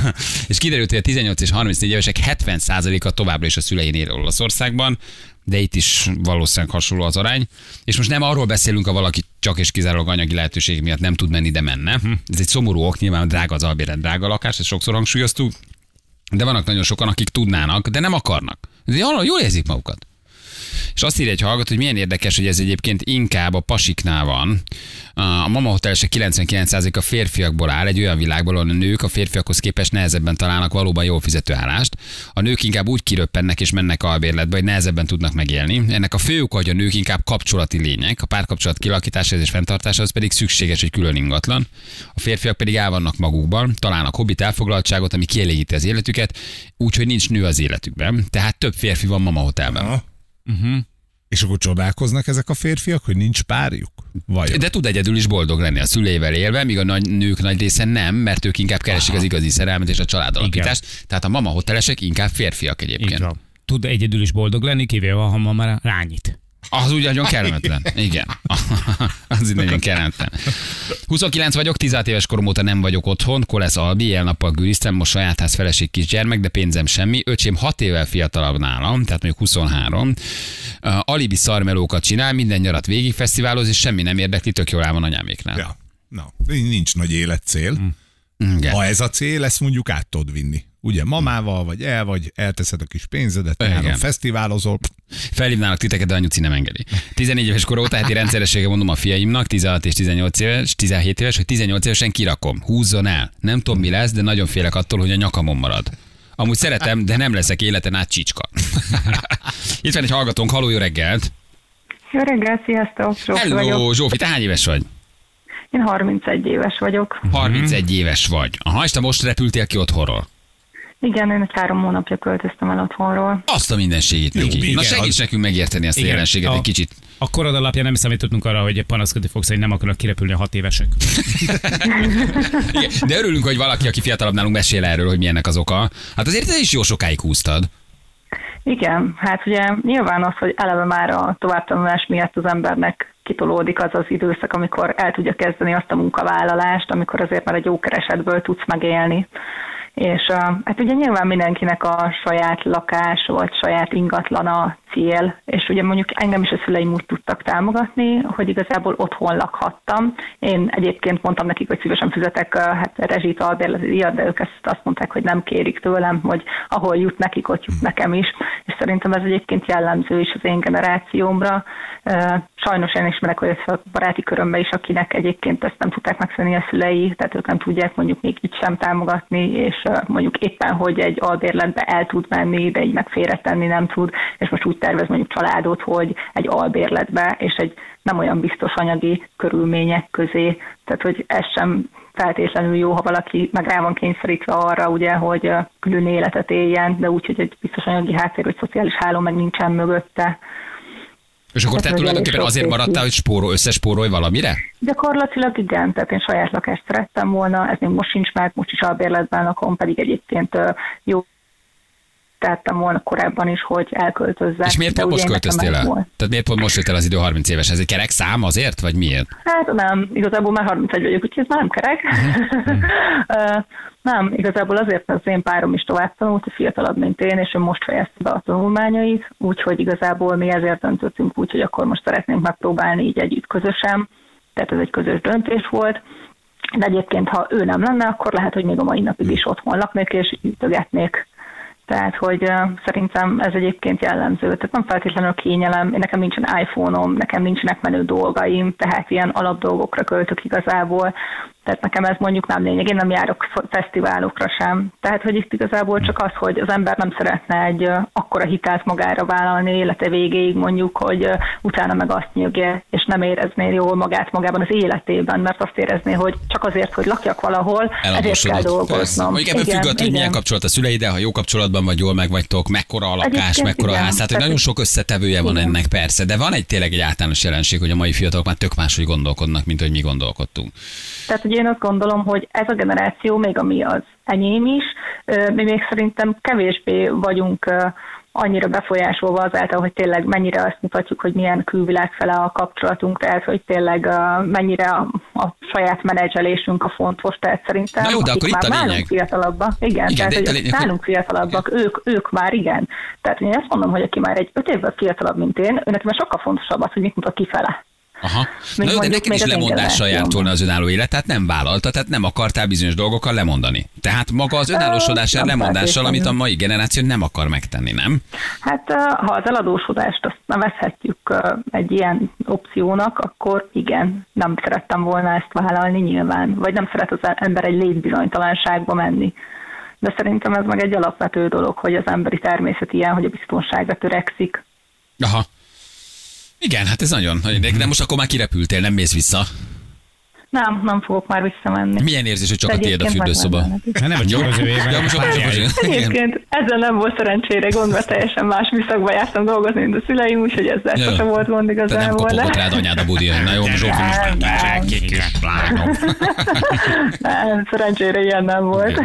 és kiderült, hogy a 18 és 34 évesek 70%-a továbbra is a szülein él Olaszországban, de itt is valószínűleg hasonló az arány. És most nem arról beszélünk, ha valaki csak és kizárólag anyagi lehetőség miatt nem tud menni, de menne. Ez egy szomorú ok, nyilván drága az albérlet, drága lakás, ezt sokszor hangsúlyoztuk. De vannak nagyon sokan, akik tudnának, de nem akarnak. De jól, jól érzik magukat. És azt írja egy hallgató, hogy milyen érdekes, hogy ez egyébként inkább a pasiknál van. A Mama Hotel se 99% a férfiakból áll, egy olyan világból, ahol a nők a férfiakhoz képest nehezebben találnak valóban jól fizető állást. A nők inkább úgy kiröppennek és mennek albérletbe, hogy nehezebben tudnak megélni. Ennek a fő oka, hogy a nők inkább kapcsolati lények, a párkapcsolat kilakításához és fenntartásához pedig szükséges egy külön ingatlan. A férfiak pedig el vannak magukban, találnak hobbit elfoglaltságot, ami kielégíti az életüket, úgyhogy nincs nő az életükben. Tehát több férfi van Mama Hotelben. Aha. És akkor csodálkoznak ezek a férfiak, hogy nincs párjuk? Vajon? De tud egyedül is boldog lenni a szüleivel élve, míg a nagy, nők nagy része nem, mert ők inkább keresik az igazi szerelmet és a családalapítást. Tehát a mama hotelesek inkább férfiak egyébként. Tud egyedül is boldog lenni, kivéve ha ma már rányít. Az úgy nagyon kellemetlen. Igen. az így nagyon kellemetlen. 29 vagyok, 16 éves korom óta nem vagyok otthon, Kolesz Albi, éjjel-nappal gűriztem, most saját ház feleség kisgyermek, de pénzem semmi. Öcsém 6 évvel fiatalabb nálam, tehát mondjuk 23. Uh, alibi szarmelókat csinál, minden nyarat végig fesztiváloz, és semmi nem érdekli, tök jól áll van anyáméknál. Ja. Na, nincs nagy életcél. Igen. Ha ez a cél, ezt mondjuk át tudod vinni. Ugye mamával, vagy el, vagy elteszed a kis pénzedet, nyáron fesztiválozol. Felhívnálak titeket, de anyuci nem engedi. 14 éves kor óta heti rendszeressége mondom a fiaimnak, 16 és 18 éves, 17 éves, hogy 18 évesen kirakom. Húzzon el. Nem tudom mi lesz, de nagyon félek attól, hogy a nyakamon marad. Amúgy szeretem, de nem leszek életen át csicska. Itt van egy hallgatónk, haló, jó reggelt. Jó reggel, sziasztok! Zsófi vagyok. Hello, Zsófi, te hány éves vagy? Én 31 éves vagyok. 31 éves vagy. Aha, és te most repültél ki otthonról. Igen, én három hónapja költöztem el otthonról. Azt a mindenségét neki. igen, Na segíts az- nekünk megérteni ezt a jelenséget a, egy kicsit. A korod alapján nem számítottunk arra, hogy panaszkodni fogsz, hogy nem akarnak kirepülni a hat évesek. Igen, de örülünk, hogy valaki, aki fiatalabb nálunk mesél erről, hogy milyennek az oka. Hát azért te is jó sokáig húztad. Igen, hát ugye nyilván az, hogy eleve már a továbbtanulás miatt az embernek kitolódik az az időszak, amikor el tudja kezdeni azt a munkavállalást, amikor azért már egy jó keresetből tudsz megélni. És hát ugye nyilván mindenkinek a saját lakás vagy saját ingatlana cél, és ugye mondjuk engem is a szüleim úgy tudtak támogatni, hogy igazából otthon lakhattam. Én egyébként mondtam nekik, hogy szívesen fizetek hát rezsit, albérleti díjat, de ők ezt azt mondták, hogy nem kérik tőlem, hogy ahol jut nekik, ott jut nekem is. És szerintem ez egyébként jellemző is az én generációmra. Sajnos én ismerek olyat a baráti körömben is, akinek egyébként ezt nem tudták megszerni a szülei, tehát ők nem tudják mondjuk még így sem támogatni, és mondjuk éppen, hogy egy albérletbe el tud menni, de így meg nem tud, és most úgy tervez mondjuk családot, hogy egy albérletbe, és egy nem olyan biztos anyagi körülmények közé, tehát hogy ez sem feltétlenül jó, ha valaki meg rá van kényszerítve arra, ugye, hogy külön életet éljen, de úgy, hogy egy biztos anyagi háttér, hogy szociális háló meg nincsen mögötte. És akkor te Hát, tulajdonképpen azért maradtál, hogy spórol, összespórolj valamire? Gyakorlatilag igen, tehát én saját lakást szerettem volna, ez még most sincs meg, most is albérletben lakom, pedig egyébként jó tettem volna korábban is, hogy elköltözzek. És miért pont most költöztél el? volt. Tehát miért pont most jött el az idő 30 éves? Ez egy kerek szám azért, vagy miért? Hát nem, igazából már 31 vagyok, úgyhogy ez már nem kerek. Ö, nem, igazából azért, mert az én párom is tovább tanult, fiatalabb, mint én, és ő most fejezte be a tanulmányait, úgyhogy igazából mi ezért döntöttünk úgy, hogy akkor most szeretnénk megpróbálni így együtt közösen, tehát ez egy közös döntés volt. De egyébként, ha ő nem lenne, akkor lehet, hogy még a mai napig is otthon laknék, és ütögetnék. Tehát, hogy uh, szerintem ez egyébként jellemző. Tehát nem feltétlenül kényelem, én nekem nincsen iPhone-om, nekem nincsenek menő dolgaim, tehát ilyen alapdolgokra költök igazából. Tehát nekem ez mondjuk nem lényeg, én nem járok fesztiválokra sem. Tehát, hogy itt igazából csak az, hogy az ember nem szeretne egy akkora hitelt magára vállalni élete végéig mondjuk, hogy utána meg azt nyögje, és nem érezné jól magát magában az életében, mert azt érezné, hogy csak azért, hogy lakjak valahol, ezért kell. Persze. dolgoznom. Mondjuk ebből függ hogy milyen kapcsolat a szüleiddel, ha jó kapcsolatban vagy, jól megvagytok, mekkora a lakás, Egyébként mekkora a ház. Tehát, hogy nagyon sok összetevője van Igen. ennek persze, de van egy tényleg egy általános jelenség, hogy a mai fiatalok már tök máshogy gondolkodnak, mint hogy mi gondolkodtunk. Tehát, hogy én azt gondolom, hogy ez a generáció, még ami az enyém is, mi még szerintem kevésbé vagyunk annyira befolyásolva azáltal, hogy tényleg mennyire azt mutatjuk, hogy milyen külvilág fele a kapcsolatunk, tehát hogy tényleg mennyire a, a saját menedzselésünk a fontos, tehát szerintem Na jó, de akkor itt már a lényeg. fiatalabbak, igen, Igen, tehát de hogy lényeg, nálunk fiatalabbak, ők, ők már igen. Tehát én azt mondom, hogy aki már egy öt évvel fiatalabb, mint én, őnek már sokkal fontosabb az, hogy mit mutat kifele. Aha. Még Na jó, de neked is lemondással járt volna az önálló élet, tehát nem vállalta, tehát nem akartál bizonyos dolgokkal lemondani. Tehát maga az önállósodás nem lemondással, amit a mai generáció nem akar megtenni, nem? Hát ha az eladósodást azt nevezhetjük egy ilyen opciónak, akkor igen, nem szerettem volna ezt vállalni nyilván, vagy nem szeret az ember egy létbizonytalanságba menni. De szerintem ez meg egy alapvető dolog, hogy az emberi természet ilyen, hogy a biztonságra törekszik. Aha. Igen, hát ez nagyon, nagyon de most akkor már kirepültél, nem mész vissza. Nem, nem fogok már visszamenni. Milyen érzés, hogy csak a tiéd a fürdőszoba? Hát nem, hogy csak az Ja, most csak Igen. Egyébként ezzel nem volt szerencsére gond, mert teljesen más műszakba jártam dolgozni, mint a szüleim, úgyhogy ezzel Ja. sosem volt gond Te nem igazából. kopogott rád anyád a budi. Na jó, most Nem, nem. nem, szerencsére ilyen nem volt.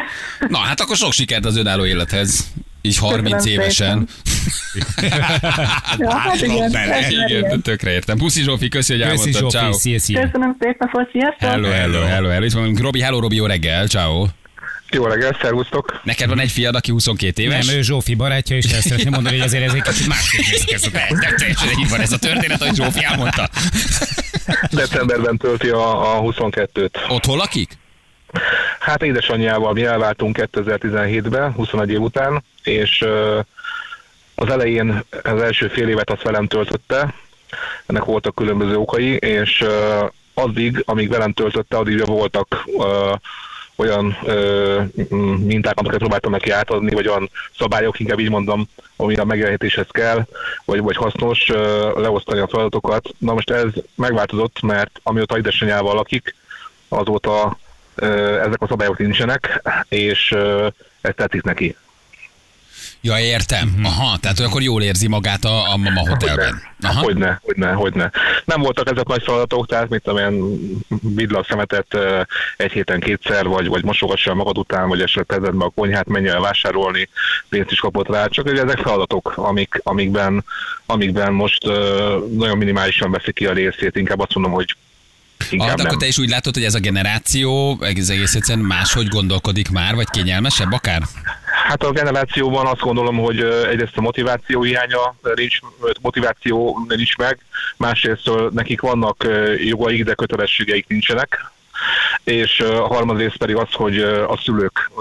Na, hát akkor sok sikert az önálló élethez. Így 30 Köszönöm évesen. Ja, hát igen, bele. Igen, igen. tökre értem. Puszi Zsófi, köszi, hogy elmondtad. Ciao. Zsófi, szia, szia. Köszönöm szépen, napot, sziasztok! Hello, hello, hello, hello. Itt van Robi, hello Robi, jó reggel, ciao. Jó reggel, szervusztok! Neked van egy fiad, aki 22 éves? Nem, ő Zsófi barátja, és ezt szeretném mondani, hogy azért ez egy kicsit másképp néz ki ez a De, de teljesen így van ez a történet, hogy Zsófi elmondta. Decemberben tölti a, a 22-t. Ott hol lakik? Hát édesanyjával mi elváltunk 2017-ben, 21 év után, és az elején az első fél évet azt velem töltötte, ennek voltak különböző okai, és addig, amíg velem töltötte, addig voltak olyan ö, minták, amiket próbáltam neki átadni, vagy olyan szabályok, inkább így mondom, ami a megélhetéshez kell, vagy, vagy hasznos ö, leosztani a feladatokat. Na most ez megváltozott, mert amióta édesanyjával lakik, azóta ö, ezek a szabályok nincsenek, és ö, ez tetszik neki. Ja, értem. Aha, tehát akkor jól érzi magát a, a mama hotelben. Aha. Hogyne, hogyne, hogyne. Nem voltak ezek nagy feladatok, tehát mit tudom én, vidd le a szemetet egy héten kétszer, vagy, vagy mosogass el magad után, vagy esetleg tezed be a konyhát, menj el vásárolni, pénzt is kapott rá, csak ugye ezek feladatok, amik, amikben, amikben most nagyon minimálisan veszik ki a részét, inkább azt mondom, hogy Ah, inkább de akkor te is úgy látod, hogy ez a generáció egész, egész egyszerűen máshogy gondolkodik már, vagy kényelmesebb akár? Hát a generációban azt gondolom, hogy egyrészt a motiváció hiánya nincs, motiváció nincs meg, másrészt nekik vannak jogaik, de kötelességeik nincsenek, és a harmadrészt pedig az, hogy a szülők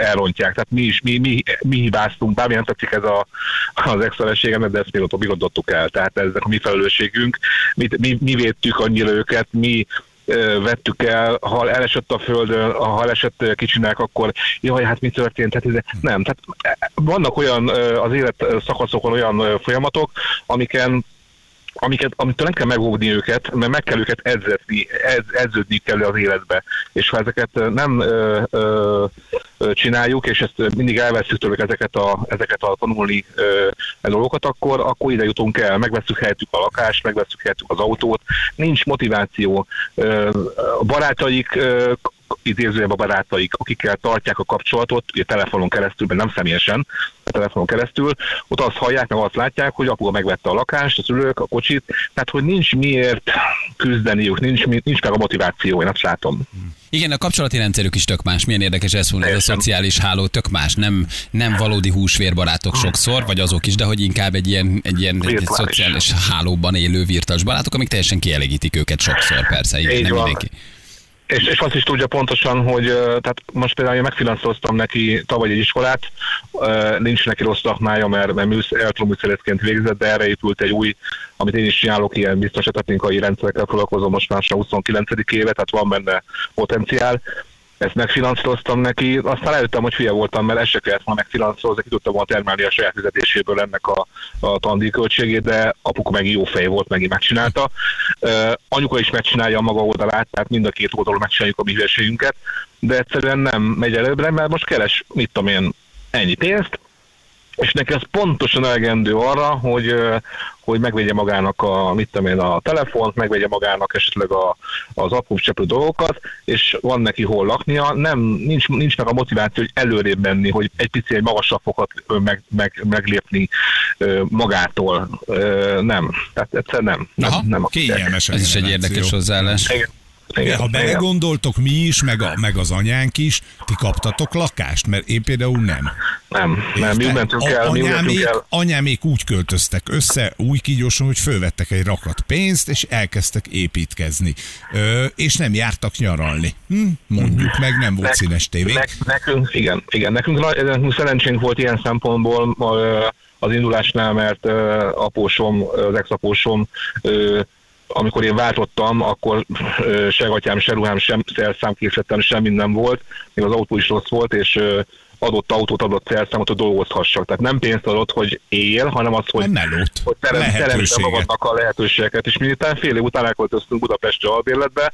elrontják. Tehát mi is, mi, mi, mi hibáztunk, bármilyen tetszik ez a, az ex-feleségemet, de ezt még ott el. Tehát ez a mi felelősségünk, mi, mi, mi védtük annyira őket, mi vettük el, ha elesett a földön, ha elesett kicsinek, akkor jaj, hát mi történt? Hát ez, nem, tehát eh, vannak olyan az élet szakaszokon olyan folyamatok, amiken amiket, amitől nem kell megóvni őket, mert meg kell őket edzetni, edz, edződni kell az életbe. És ha ezeket nem ö, ö, csináljuk, és ezt mindig elveszünk tőlük ezeket a, ezeket a tanulni ö, e dolgokat, akkor, akkor ide jutunk el, megveszünk helyettük a lakást, megveszünk helyettük az autót, nincs motiváció. A barátaik idézőjebb a barátaik, akikkel tartják a kapcsolatot, ugye telefonon keresztül, mert nem személyesen, a telefonon keresztül, ott azt hallják, meg azt látják, hogy apuka megvette a lakást, a szülők, a kocsit, tehát hogy nincs miért küzdeniük, nincs, nincs meg a motiváció, én azt látom. Igen, a kapcsolati rendszerük is tök más. Milyen érdekes ez ez a szociális háló tök más. Nem, nem valódi húsvérbarátok sokszor, vagy azok is, de hogy inkább egy ilyen, egy ilyen egy, Virtuális. szociális hálóban élő virtuális barátok, amik teljesen kielégítik őket sokszor, persze. Igen, Így nem van. mindenki. És, és azt is tudja pontosan, hogy tehát most például én megfinanszíroztam neki tavaly egy iskolát, nincs neki rossz szakmája, mert, mert műsz, elektroműszerészként végzett, de erre épült egy új, amit én is csinálok, ilyen biztonságtechnikai rendszerekkel foglalkozom most már a 29. éve, tehát van benne potenciál. Ezt megfinanszíroztam neki, aztán eljöttem, hogy hülye voltam, mert ezt se kellett volna megfinanszírozni, ki tudtam volna termelni a saját fizetéséből ennek a, a tandíj költségét, de apuka meg jó fej volt, megint megcsinálta. Uh, anyuka is megcsinálja a maga oldalát, tehát mind a két oldalon megcsináljuk a mi de egyszerűen nem megy előbbre, mert most keres, mit tudom én, ennyi pénzt, és neki az pontosan elegendő arra, hogy, hogy megvegye magának a, mit tudom én, a telefont, megvegye magának esetleg a, az apróbb cseplő dolgokat, és van neki hol laknia, nem, nincs, nincs meg a motiváció, hogy előrébb menni, hogy egy pici egy magasabb fokat meg, meg, meglépni magától. Nem. Tehát egyszer nem. nem, Aha, nem a Kényelmes Ez is egy érdekes hozzáállás. Igen. Igen, ha belegondoltok, mi is, meg, a, meg az anyánk is, ti kaptatok lakást, mert én például nem. Nem, nem, mi úgy mentünk el, mi úgy anyámék, el. anyámék úgy költöztek össze, új kígyóson, hogy fölvettek egy rakat pénzt, és elkezdtek építkezni. Ö, és nem jártak nyaralni. Hm? Mondjuk meg, nem volt színes tévé. Ne, nekünk, igen, igen, nekünk, nekünk szerencsénk volt ilyen szempontból az indulásnál, mert ö, apósom, az ex-apósom amikor én váltottam, akkor se gatyám, se ruhám, sem szerszámkészletem, semmi nem volt, még az autó is rossz volt, és adott autót, adott szerszámot, hogy dolgozhassak. Tehát nem pénzt adott, hogy él, hanem az, hogy, melót, hogy terem, teremtse magadnak a lehetőségeket. És miután fél év után elköltöztünk Budapestre albérletbe,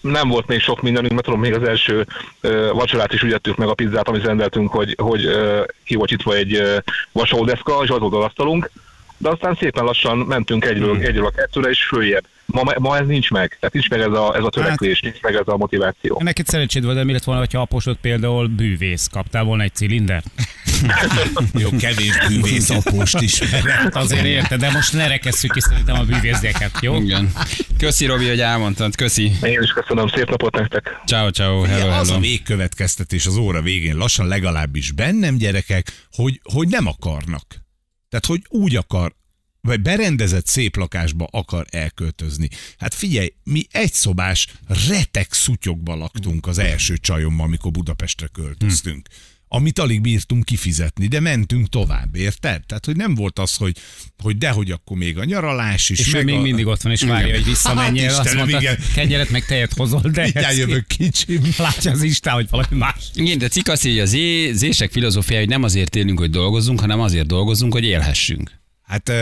nem volt még sok mindenünk, mert tudom, még az első ö, vacsorát is úgy ettük meg a pizzát, amit rendeltünk, hogy, hogy ö, ki volt itt egy ö, vasalódeszka, és az volt az asztalunk, de aztán szépen lassan mentünk egyről, Hmm. egyről a kettőre, és följebb. Ma, ma ez nincs meg. Tehát nincs meg ez a, ez a törekvés, nincs meg ez a motiváció. Neked szerencséd volt, de mi lett volna, ha aposod például bűvész? Kaptál volna egy cilinder? Jó, kevés bűvész apost is. Hát azért érted, de most ne rekesszük ki szerintem a bűvészgyeket, jó? Igen. Köszi, Robi, hogy elmondtad. Köszi. Én is köszönöm, szép napot nektek! Ciao, ciao. Hello, Ugye, az a hello. végkövetkeztetés az óra végén lassan legalábbis bennem gyerekek, hogy, hogy nem akarnak. Tehát, hogy úgy akar, vagy berendezett szép lakásba akar elköltözni. Hát figyelj, mi egy szobás retek szutyokba laktunk az első csajommal, amikor Budapestre költöztünk. Amit alig bírtunk kifizetni, de mentünk tovább, érted? Tehát, hogy nem volt az, hogy, hogy dehogy akkor még a nyaralás is. És meg még a... mindig ott van, és várja, hogy visszamenjél. Hát Azt Istenem, mondta, igen. kenyeret meg tejet hozol, de Mindjárt jövök kicsim. Látja az Isten, hogy valami más. Igen, de cikk azt írja, az zések filozófia, hogy nem azért élünk, hogy dolgozzunk, hanem azért dolgozzunk, hogy élhessünk. Hát uh,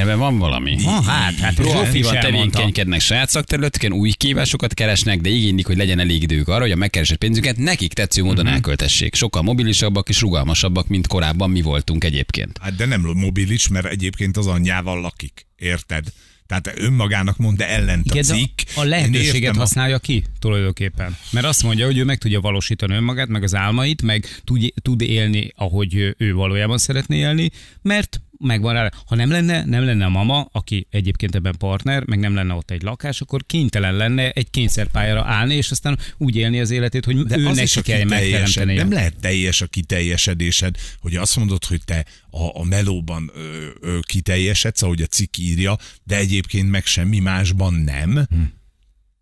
Ebben van valami. Ha, hát, hát elmondta. tevékenykednek saját szakterületeken, új kívásokat keresnek, de igénylik, hogy legyen elég idők arra, hogy a megkeresett pénzüket nekik tetsző módon Mhm. elköltessék. Sokkal mobilisabbak és rugalmasabbak, mint korábban mi voltunk egyébként. Hát de nem mobilis, mert egyébként az anyjával lakik. Érted? Tehát önmagának mond, de ellent a cikk. a lehetőséget a- használja ki tulajdonképpen. Mert azt mondja, hogy ő meg tudja valósítani önmagát, meg az álmait, meg tud, tud élni, ahogy ő valójában szeretné élni, mert megvan rá. Ha nem lenne, nem lenne a mama, aki egyébként ebben partner, meg nem lenne ott egy lakás, akkor kénytelen lenne egy kényszerpályára állni, és aztán úgy élni az életét, hogy De ő az neki kell megteremteni. nem lehet teljes a kiteljesedésed, hogy azt mondod, hogy te a, a melóban ö, ö, kiteljesedsz, ahogy a cikk írja, de egyébként meg semmi másban nem. Hm.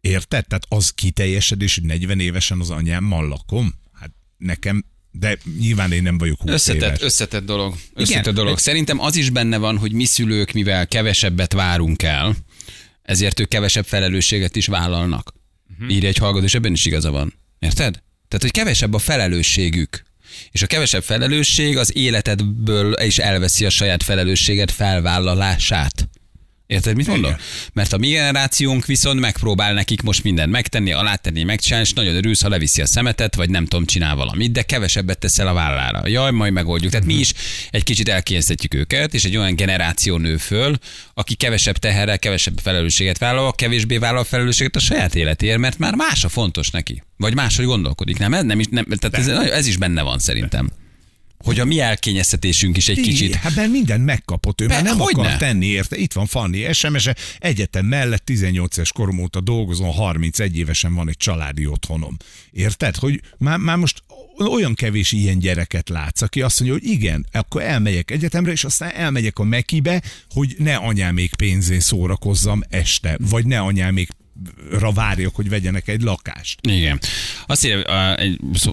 Érted? Tehát az kiteljesedés, hogy 40 évesen az anyámmal lakom? Hát nekem, de nyilván én nem vagyok 20 Összetett, éves. összetett dolog. Összetett Igen. dolog. Szerintem az is benne van, hogy mi szülők, mivel kevesebbet várunk el, ezért ők kevesebb felelősséget is vállalnak. Uh-huh. Írja egy hallgató, és ebben is igaza van. Érted? Tehát, hogy kevesebb a felelősségük. És a kevesebb felelősség az életedből is elveszi a saját felelősséget felvállalását. Érted, mit mondok? Mert a mi generációnk viszont megpróbál nekik most mindent megtenni, alátenni, megcsinálni, és nagyon örülsz, ha leviszi a szemetet, vagy nem tudom, csinál valamit, de kevesebbet teszel a vállára. Jaj, majd megoldjuk. Tehát mi is egy kicsit elkényeztetjük őket, és egy olyan generáció nő föl, aki kevesebb teherrel, kevesebb felelősséget vállal, kevésbé vállal felelősséget a saját életéért, mert már más a fontos neki. Vagy máshogy gondolkodik. Nem, ez, nem, is- nem tehát ez, ez is benne van szerintem. Hogy a mi elkényeztetésünk is egy kicsit Igen, Hát mert mindent megkapott, ő már Be- nem hogyne? akar tenni érte. Itt van Fanni SMS-e, egyetem mellett 18 éves korom óta dolgozom, 31 évesen van egy családi otthonom. Érted? Hogy már, már most olyan kevés ilyen gyereket látsz, aki azt mondja, hogy igen, akkor elmegyek egyetemre, és aztán elmegyek a Mekibe, hogy ne anyámék pénzén szórakozzam este, vagy ne anyámék várjak, hogy vegyenek egy lakást. Igen. Azt írja,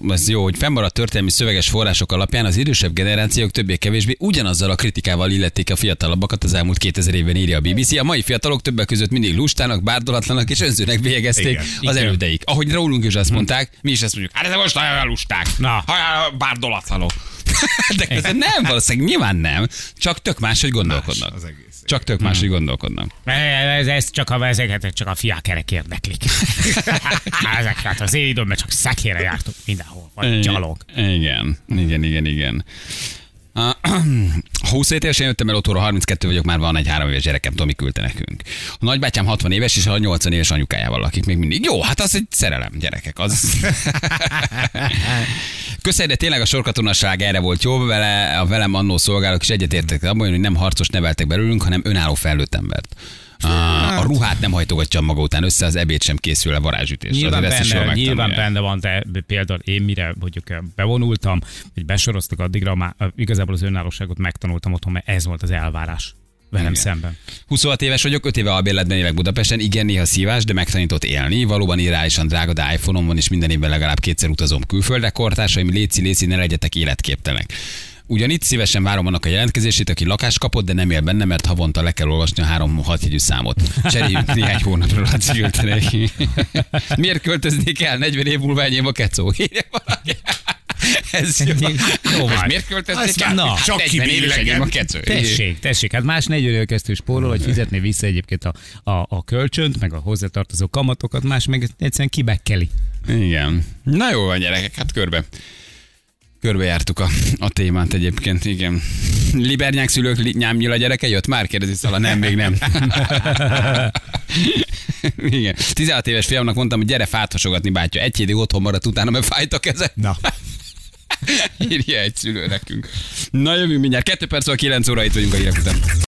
ez jó, hogy fennmaradt történelmi szöveges források alapján az idősebb generációk többé-kevésbé ugyanazzal a kritikával illették a fiatalabbakat az elmúlt 2000 évben írja a BBC. A mai fiatalok többek között mindig lustának, bárdolatlanak és önzőnek bélyegezték Igen. az Igen. elődeik. Ahogy rólunk is azt mondták, mi is ezt mondjuk, hát ez most nagyon lusták, Na. Bárdolatlanok. De közben nem, valószínűleg nyilván nem, csak tök máshogy gondolkodnak. az egész. Csak tök máshogy gondolkodnak. Ez, ez csak a ezeket csak a fiákerek érdeklik. Ezeket az én időmben csak szekére jártunk mindenhol, vagy gyalog. Igen, igen, igen, igen. A 27 évesen jöttem el otthonra, 32 vagyok, már van egy három éves gyerekem, Tomi küldte nekünk. A nagybátyám 60 éves, és a 80 éves anyukájával lakik még mindig. Jó, hát az egy szerelem, gyerekek. Az... Köszönöm, de tényleg a sorkatonasság erre volt jó, vele, a velem annó szolgálók is egyetértek abban, hogy nem harcos neveltek belőlünk, hanem önálló felnőtt embert. A, a ruhát nem hajtogatja maga után össze, az ebéd sem készül a varázsütés. Nyilván, Azért ezt is benne, nyilván benne van, de például én mire mondjuk bevonultam, vagy besoroztak addigra, már igazából az önállóságot megtanultam otthon, mert ez volt az elvárás velem Igen. szemben. 26 éves vagyok, 5 éve albérletben élek Budapesten, igen, néha szívás, de megtanított élni. Valóban irreálisan drága, de iPhone-om van, és minden évben legalább kétszer utazom külföldre. Kortársaim, léci, léci, ne legyetek életképtelenek. Ugyanitt szívesen várom annak a jelentkezését, aki lakást kapott, de nem él benne, mert havonta le kell olvasni a három hat jegyű számot. Cseréljünk néhány hónapra, küldte neki. Miért költöznék el? 40 év múlva enyém a kecó. Írja valaki. Ez jó. Jó, Most miért költöznék Azt el? már Hát csak 40 éves kibillegem. a. Tessék, tessék, hát más 40 évvel kezdő spórol, hogy fizetné vissza egyébként a, a, a kölcsönt, meg a hozzátartozó kamatokat, más meg egyszerűen kibekkeli. Igen. Na jó van, gyerekek, hát körbe. Körbejártuk a, a témát egyébként, igen. Libernyák szülők, li, nyámnyila gyereke jött már? Kérdezi Szala, nem, még nem. igen. 16 éves fiamnak mondtam, hogy gyere fát hasogatni, bátya. Egy hétig otthon maradt utána, mert fájt a keze. Na, Írja egy szülő nekünk. Na jövünk mindjárt. Kettő perc, 9 óra itt vagyunk a hírek után.